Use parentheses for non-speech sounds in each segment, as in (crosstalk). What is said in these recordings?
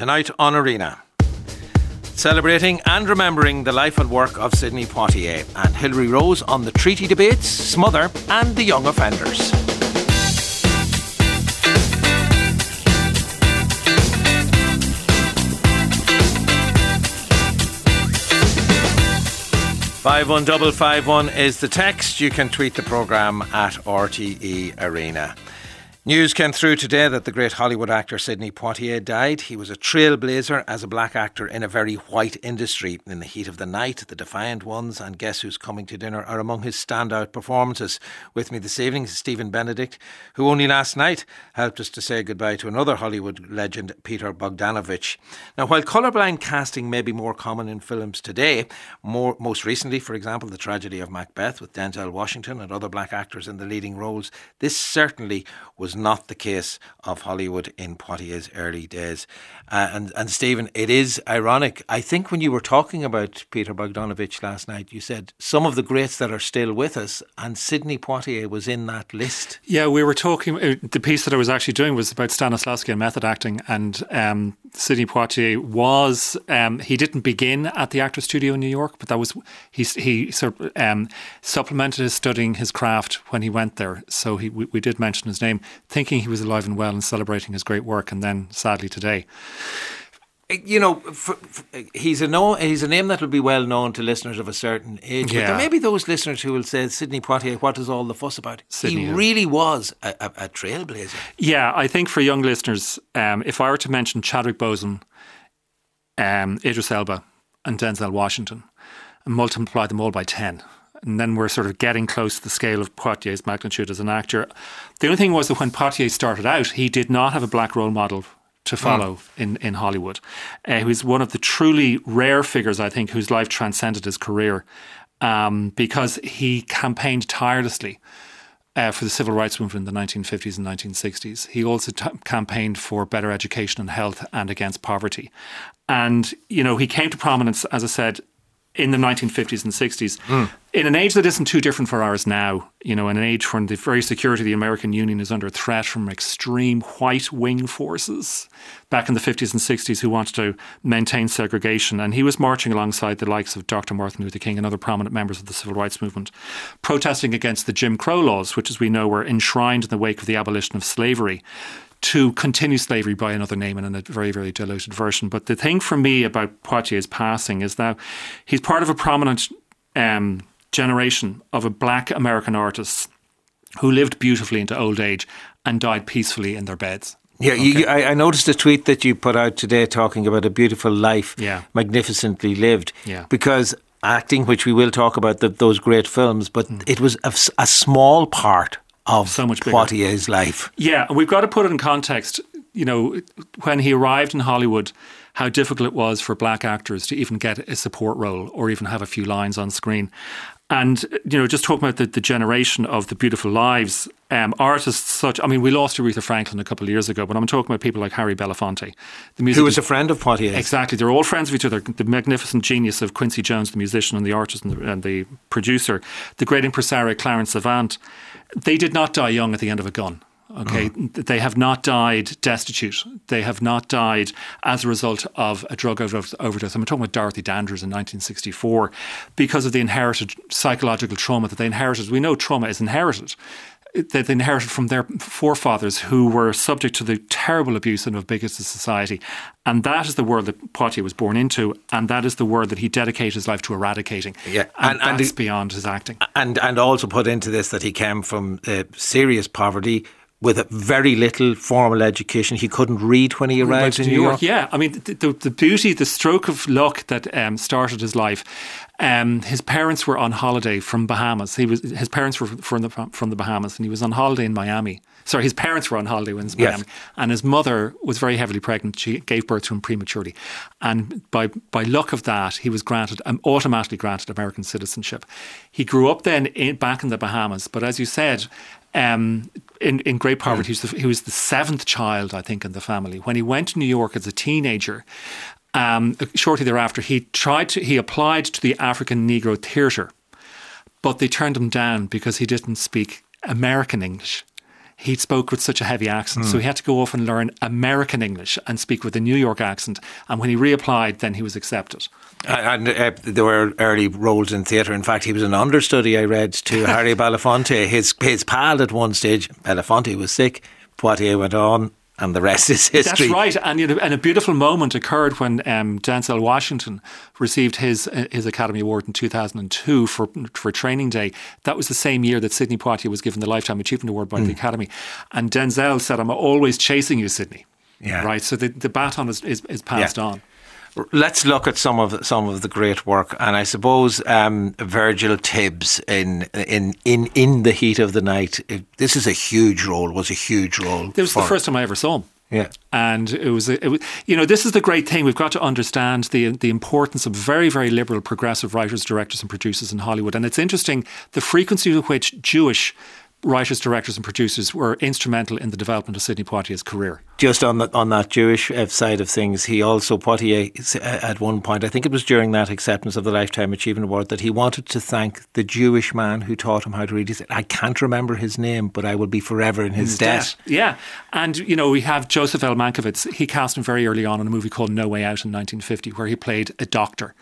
tonight on Arena. Celebrating and remembering the life and work of Sidney Poitier and Hilary Rose on the treaty debates, Smother, and the young offenders. Five one double five one is the text. You can tweet the program at RTE Arena. News came through today that the great Hollywood actor Sidney Poitier died. He was a trailblazer as a black actor in a very white industry. In the heat of the night, The Defiant Ones and Guess Who's Coming to Dinner are among his standout performances. With me this evening is Stephen Benedict, who only last night helped us to say goodbye to another Hollywood legend, Peter Bogdanovich. Now, while colourblind casting may be more common in films today, more, most recently, for example, the tragedy of Macbeth with Denzel Washington and other black actors in the leading roles, this certainly was was not the case of Hollywood in Poitier's early days. Uh, and, and Stephen, it is ironic. I think when you were talking about Peter Bogdanovich last night, you said some of the greats that are still with us, and Sidney Poitier was in that list. Yeah, we were talking, uh, the piece that I was actually doing was about Stanislavski and method acting, and um, Sidney Poitier was, um, he didn't begin at the Actors Studio in New York, but that was, he, he sort of um, supplemented his studying his craft when he went there. So he, we, we did mention his name thinking he was alive and well and celebrating his great work, and then sadly today. You know, for, for, he's a no, he's a name that will be well known to listeners of a certain age. Yeah. But there may be those listeners who will say, "Sidney Poitier, what is all the fuss about?" Sidney, he really was a, a, a, trailblazer. Yeah, I think for young listeners, um, if I were to mention Chadwick Boseman, um, Idris Elba, and Denzel Washington, and multiply them all by ten, and then we're sort of getting close to the scale of Poitier's magnitude as an actor. The only thing was that when Poitier started out, he did not have a black role model to hmm. follow mm. in, in Hollywood. Uh, he was one of the truly rare figures, I think, whose life transcended his career um, because he campaigned tirelessly. Uh, for the civil rights movement in the 1950s and 1960s. He also t- campaigned for better education and health and against poverty. And, you know, he came to prominence, as I said, in the 1950s and 60s, mm. in an age that isn't too different for ours now, you know, in an age when the very security of the American Union is under threat from extreme white wing forces back in the 50s and 60s who wanted to maintain segregation. And he was marching alongside the likes of Dr. Martin Luther King and other prominent members of the civil rights movement, protesting against the Jim Crow laws, which, as we know, were enshrined in the wake of the abolition of slavery to continue slavery by another name and in a very, very diluted version. But the thing for me about Poitier's passing is that he's part of a prominent um, generation of a black American artists who lived beautifully into old age and died peacefully in their beds. Yeah, okay. you, I, I, noticed a tweet that you put out today talking about a beautiful life, yeah. magnificently lived. Yeah. Because acting, which we will talk about the, those great films, but mm. it was a, a small part of so much bigger. what life. Yeah, and we've got to put it in context. You know, when he arrived in Hollywood, how difficult it was for black actors to even get a support role or even have a few lines on screen. And, you know, just talking about the, the generation of the beautiful lives, um, artists such, I mean, we lost Aretha Franklin a couple of years ago, but I'm talking about people like Harry Belafonte. The music Who was a friend of Poitier. Exactly. They're all friends of each other. The magnificent genius of Quincy Jones, the musician and the artist and the, and the producer. The great impresario Clarence Avant they did not die young at the end of a gun. Okay, mm. they have not died destitute. They have not died as a result of a drug overdose. I'm talking about Dorothy Dandridge in 1964 because of the inherited psychological trauma that they inherited. We know trauma is inherited that they inherited from their forefathers who were subject to the terrible abuse and of bigoted society. And that is the world that Poitier was born into, and that is the world that he dedicated his life to eradicating. Yeah, and, and that's and beyond his acting. And and also put into this that he came from uh, serious poverty with a very little formal education. He couldn't read when he arrived in New York. York. Yeah, I mean, the, the, the, beauty, the stroke of luck that um, started his life. Um, his parents were on holiday from Bahamas. He was his parents were from the from the Bahamas, and he was on holiday in Miami. Sorry, his parents were on holiday in Miami, yes. and his mother was very heavily pregnant. She gave birth to him prematurely, and by by luck of that, he was granted um, automatically granted American citizenship. He grew up then in, back in the Bahamas, but as you said, um, in, in great poverty. He was, the, he was the seventh child, I think, in the family. When he went to New York as a teenager, um, shortly thereafter, he tried to he applied to the African Negro Theatre, but they turned him down because he didn't speak American English. He spoke with such a heavy accent. Mm. So he had to go off and learn American English and speak with a New York accent. And when he reapplied, then he was accepted. And uh, there were early roles in theatre. In fact, he was an understudy, I read, to (laughs) Harry Belafonte. His, his pal at one stage, Belafonte was sick. Poitier went on and the rest is history. That's right, and, you know, and a beautiful moment occurred when um, Denzel Washington received his uh, his Academy Award in 2002 for for Training Day. That was the same year that Sidney Poitier was given the Lifetime Achievement Award by mm. the Academy, and Denzel said, "I'm always chasing you, Sidney." Yeah. Right. So the, the baton is, is, is passed yeah. on let's look at some of some of the great work, and I suppose um, Virgil Tibbs in in in in the heat of the night. It, this is a huge role. Was a huge role. It was the first time I ever saw him. Yeah, and it was, it was, you know, this is the great thing. We've got to understand the the importance of very, very liberal, progressive writers, directors, and producers in Hollywood. And it's interesting the frequency with which Jewish writers, directors, and producers were instrumental in the development of Sidney Poitier's career. Just on that on that Jewish uh, side of things, he also Poitier uh, at one point, I think it was during that acceptance of the Lifetime Achievement Award, that he wanted to thank the Jewish man who taught him how to read. He said, "I can't remember his name, but I will be forever in his, his debt. debt." Yeah, and you know we have Joseph L. Mankiewicz. He cast him very early on in a movie called No Way Out in 1950, where he played a doctor.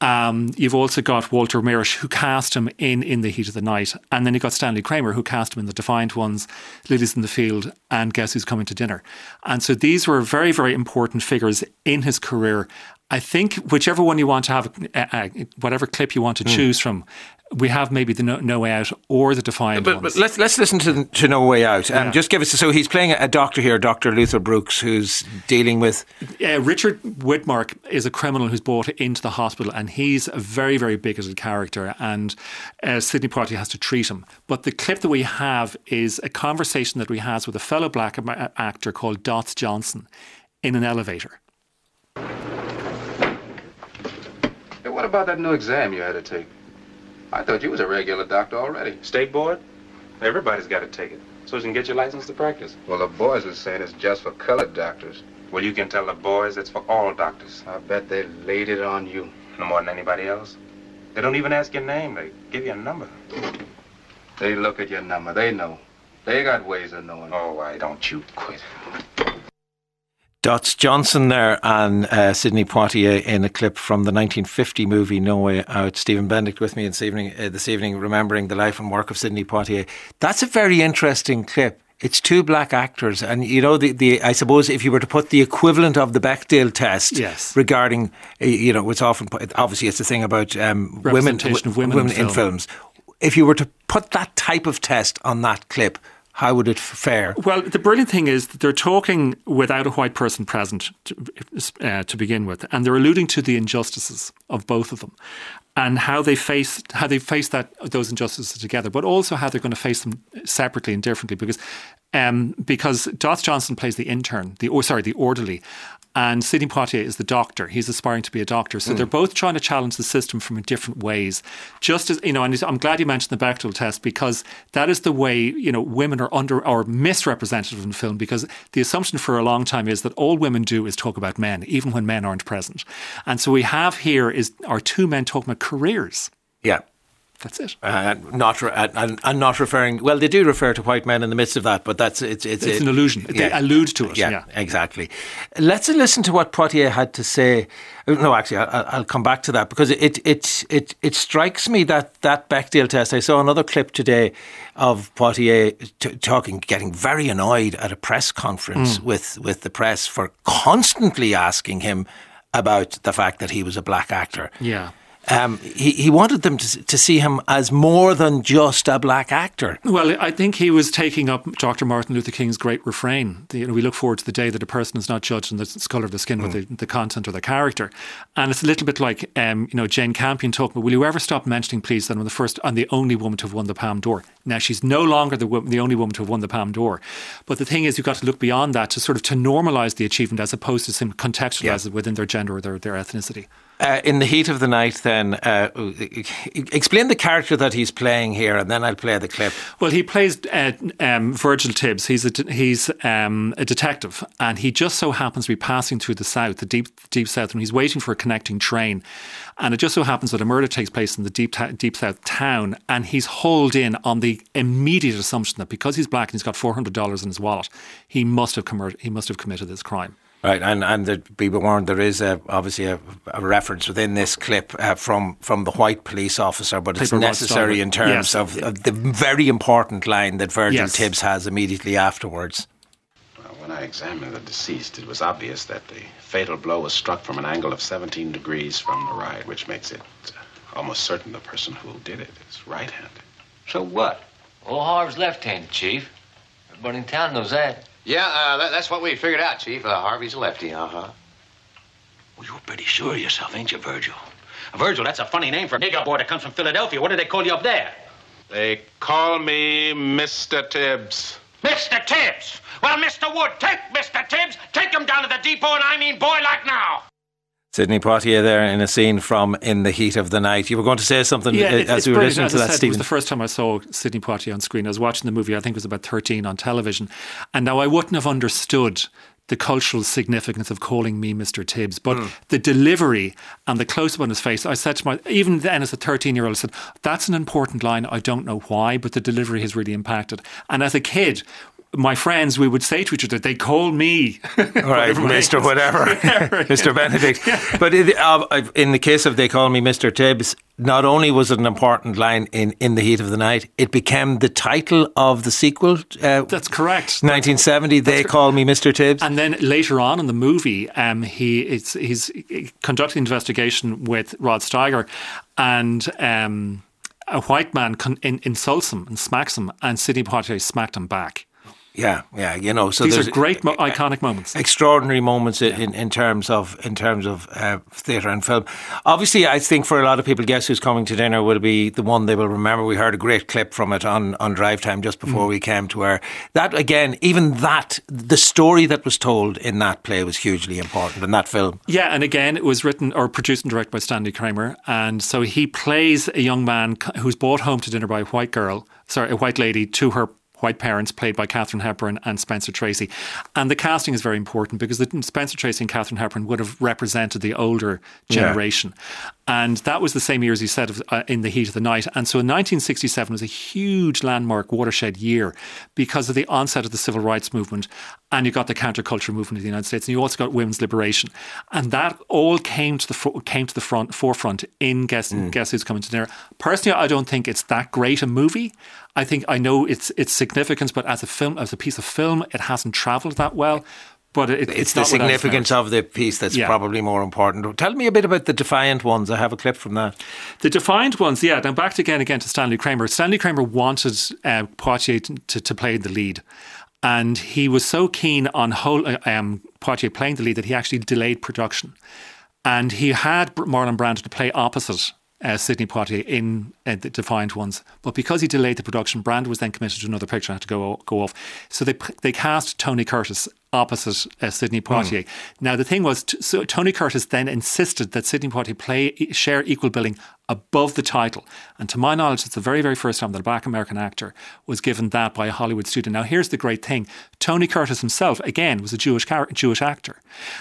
Um, you've also got Walter Mirisch, who cast him in In the Heat of the Night. And then you've got Stanley Kramer, who cast him in The Defiant Ones, Lilies in the Field, and Guess Who's Coming to Dinner. And so these were very, very important figures in his career. I think whichever one you want to have, uh, uh, whatever clip you want to mm. choose from, we have maybe the no, no, Way Out or the Defiant but, ones. But let's let's listen to to No Way Out. Um, Just give us so he's playing a doctor here, Doctor Luther Brooks, who's dealing with. Uh, Richard Widmark is a criminal who's brought into the hospital, and he's a very very bigoted character, and uh, Sidney Poitier has to treat him. But the clip that we have is a conversation that we has with a fellow black actor called Dots Johnson in an elevator. Hey, what about that new exam you had to take? I thought you was a regular doctor already. State board? Everybody's got to take it. So you can get your license to practice. Well, the boys are saying it's just for colored doctors. Well, you can tell the boys it's for all doctors. I bet they laid it on you. No more than anybody else. They don't even ask your name. They give you a number. They look at your number. They know. They got ways of knowing. Oh, why don't you quit? Dots Johnson there and uh, Sidney Poitier in a clip from the 1950 movie No Way Out. Stephen Benedict with me this evening, uh, this evening, remembering the life and work of Sidney Poitier. That's a very interesting clip. It's two black actors, and you know the, the I suppose if you were to put the equivalent of the Bechdel test yes. regarding uh, you know it's often obviously it's a thing about um, women, women, women in, in films. If you were to put that type of test on that clip, how would it fare? Well, the brilliant thing is that they're talking without a white person present to, uh, to begin with, and they're alluding to the injustices of both of them and how they face how they face that those injustices together, but also how they're going to face them separately and differently. Because um, because Dots Johnson plays the intern, the or sorry, the orderly, and Sidney Poitier is the doctor. He's aspiring to be a doctor. So mm. they're both trying to challenge the system from different ways. Just as, you know, and I'm glad you mentioned the Bechdel test because that is the way, you know, women are under or misrepresented in film because the assumption for a long time is that all women do is talk about men, even when men aren't present. And so we have here is our two men talking about careers. Yeah. That's it. Uh, not re- and, and not referring. Well, they do refer to white men in the midst of that, but that's it's it's, it's it, an illusion. Yeah. They allude to it. Yeah, yeah, exactly. Let's listen to what Poitier had to say. Uh, no, actually, I'll, I'll come back to that because it it it it strikes me that that Bechdel test. I saw another clip today of Poitier t- talking, getting very annoyed at a press conference mm. with with the press for constantly asking him about the fact that he was a black actor. Yeah. Um, he, he wanted them to, to see him as more than just a black actor. Well, I think he was taking up Dr. Martin Luther King's great refrain. The, you know, we look forward to the day that a person is not judged on the colour of the skin, mm. but the, the, content or the character. And it's a little bit like, um, you know, Jane Campion talking about, will you ever stop mentioning, please, that I'm the first and the only woman to have won the Palme d'Or? Now, she's no longer the, the only woman to have won the Palme d'Or. But the thing is, you've got to look beyond that to sort of to normalise the achievement as opposed to contextualise yeah. it within their gender or their, their ethnicity. Uh, in the heat of the night, then uh, explain the character that he's playing here, and then I'll play the clip. Well, he plays uh, um, Virgil Tibbs. He's a he's um, a detective, and he just so happens to be passing through the south, the deep deep south, and he's waiting for a connecting train. And it just so happens that a murder takes place in the deep ta- deep south town, and he's hauled in on the immediate assumption that because he's black and he's got four hundred dollars in his wallet, he must have com- he must have committed this crime. Right, and and the, be warned, there is a, obviously a, a, reference within this clip uh, from from the white police officer, but it's Paper necessary in terms yes. of, of, the very important line that Virgil yes. Tibbs has immediately afterwards. Well, when I examined the deceased, it was obvious that the fatal blow was struck from an angle of 17 degrees from the right, which makes it uh, almost certain the person who did it is right-handed. So what? Old Harv's left-handed, Chief. Everybody in town knows that. Yeah, uh, that, that's what we figured out, Chief. Uh, Harvey's a lefty, uh-huh. Well, you're pretty sure of yourself, ain't you, Virgil? Virgil, that's a funny name for a nigger boy that comes from Philadelphia. What do they call you up there? They call me Mr. Tibbs. Mr. Tibbs! Well, Mr. Wood, take Mr. Tibbs, take him down to the depot, and I mean boy like now. Sidney Poitier there in a scene from In the Heat of the Night. You were going to say something yeah, it, as we were listening as to that, said, Stephen. It was the first time I saw Sidney Poitier on screen. I was watching the movie, I think it was about 13 on television. And now I wouldn't have understood the cultural significance of calling me Mr. Tibbs, but mm. the delivery and the close up on his face, I said to my, even then as a 13 year old, I said, that's an important line. I don't know why, but the delivery has really impacted. And as a kid, my friends, we would say to each other, they call me. (laughs) right, Mr. Whatever, Mr. (laughs) Benedict. But it, uh, in the case of they call me Mr. Tibbs, not only was it an important line in, in the heat of the night, it became the title of the sequel. Uh, That's correct. 1970, That's they call me Mr. Tibbs. And then later on in the movie, um, he it's, he's conducting investigation with Rod Steiger and. Um, a white man con- in, insults him and smacks him, and Sidney Poitier smacked him back. Yeah, yeah, you know. So these are great, mo- iconic moments, extraordinary moments yeah. in, in terms of in terms of uh, theatre and film. Obviously, I think for a lot of people, guess who's coming to dinner will be the one they will remember. We heard a great clip from it on on drive time just before mm. we came to where that again, even that the story that was told in that play was hugely important in that film. Yeah, and again, it was written or produced and directed by Stanley Kramer, and so he plays a young man who's brought home to dinner by a white girl, sorry, a white lady to her white parents, played by Katharine Hepburn and Spencer Tracy. And the casting is very important because the, Spencer Tracy and Katharine Hepburn would have represented the older generation. Yeah. And that was the same year, as you said, of, uh, in the heat of the night. And so in 1967 was a huge landmark watershed year because of the onset of the civil rights movement. And you got the counterculture movement in the United States. And you also got women's liberation. And that all came to the, came to the front, forefront in Guess, mm. Guess Who's Coming to Dinner. Personally, I don't think it's that great a movie. I think I know its its significance, but as a film, as a piece of film, it hasn't travelled that well. But it, it's, it's the significance of the piece that's yeah. probably more important. Tell me a bit about the Defiant ones. I have a clip from that. The Defiant ones, yeah. Now back again again to Stanley Kramer. Stanley Kramer wanted uh, Poitier to, to play the lead. And he was so keen on whole, uh, um, Poitier playing the lead that he actually delayed production. And he had Marlon Brando to play opposite uh, Sidney Poitier in uh, the Defiant Ones. But because he delayed the production, Brando was then committed to another picture and had to go go off. So they they cast Tony Curtis opposite uh, Sidney Poitier. Mm. Now the thing was, t- so Tony Curtis then insisted that Sidney Poitier play share equal billing above the title. And to my knowledge, it's the very, very first time that a black American actor was given that by a Hollywood studio. Now, here's the great thing Tony Curtis himself, again, was a Jewish, car- Jewish actor.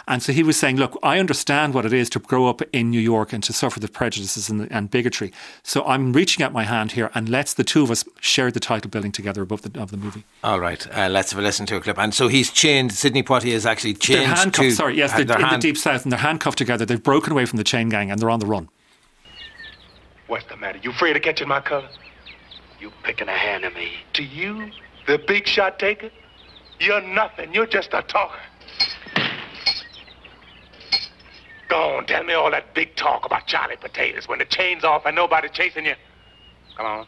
And so he was saying, Look, I understand what it is to grow up in New York and to suffer the prejudices and, and bigotry. So I'm reaching out my hand here and let's the two of us share the title billing together above the, of the movie. All right, uh, let's have a listen to a clip. And so he's changed, Sidney Poitier is actually changed. They're handcuffed, to, sorry, yes, they're, in hand- the deep south and they're handcuffed together. They've broken away from the chain gang and they're on the run. What's the matter? You afraid of catching my colors? You picking a hand at me. To you, the big shot taker? You're nothing. You're just a talker. Go on, tell me all that big talk about Charlie Potatoes when the chain's off and nobody's chasing you. Come on.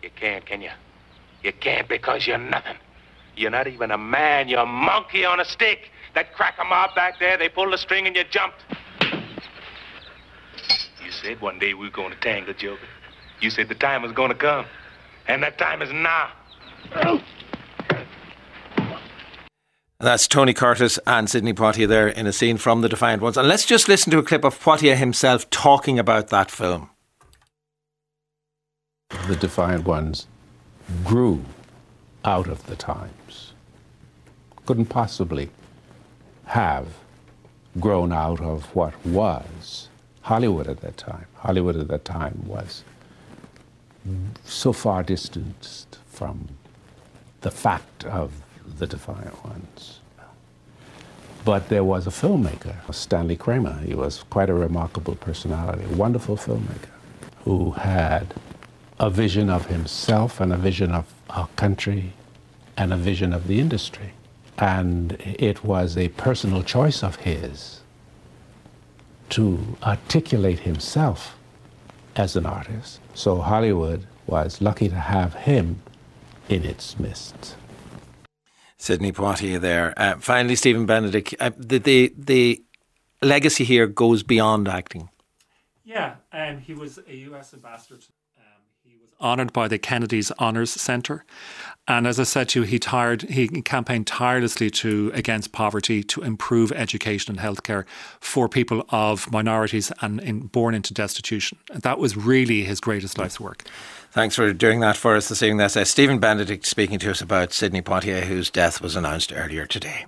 You can't, can you? You can't because you're nothing. You're not even a man. You're a monkey on a stick. That cracker mob back there, they pulled the string and you jumped. You said one day we were going to tangle, Joker. You said the time was going to come. And that time is now. That's Tony Curtis and Sidney Poitier there in a scene from The Defiant Ones. And let's just listen to a clip of Poitier himself talking about that film. The Defiant Ones grew out of the times. Couldn't possibly have grown out of what was Hollywood at that time. Hollywood at that time was so far distanced from the fact of the Defiant Ones. But there was a filmmaker, Stanley Kramer. He was quite a remarkable personality, a wonderful filmmaker, who had a vision of himself and a vision of our country and a vision of the industry. And it was a personal choice of his to articulate himself as an artist. So Hollywood was lucky to have him in its midst. Sidney Poitier there. Uh, finally, Stephen Benedict, uh, the, the, the legacy here goes beyond acting. Yeah, and um, he was a US ambassador. He was honoured by the Kennedy's Honours Centre. And as I said to you, he tired he campaigned tirelessly to against poverty, to improve education and healthcare for people of minorities and in, born into destitution. And that was really his greatest life's work. Thanks for doing that for us this evening. That's uh, Stephen Benedict speaking to us about Sidney Poitier, whose death was announced earlier today.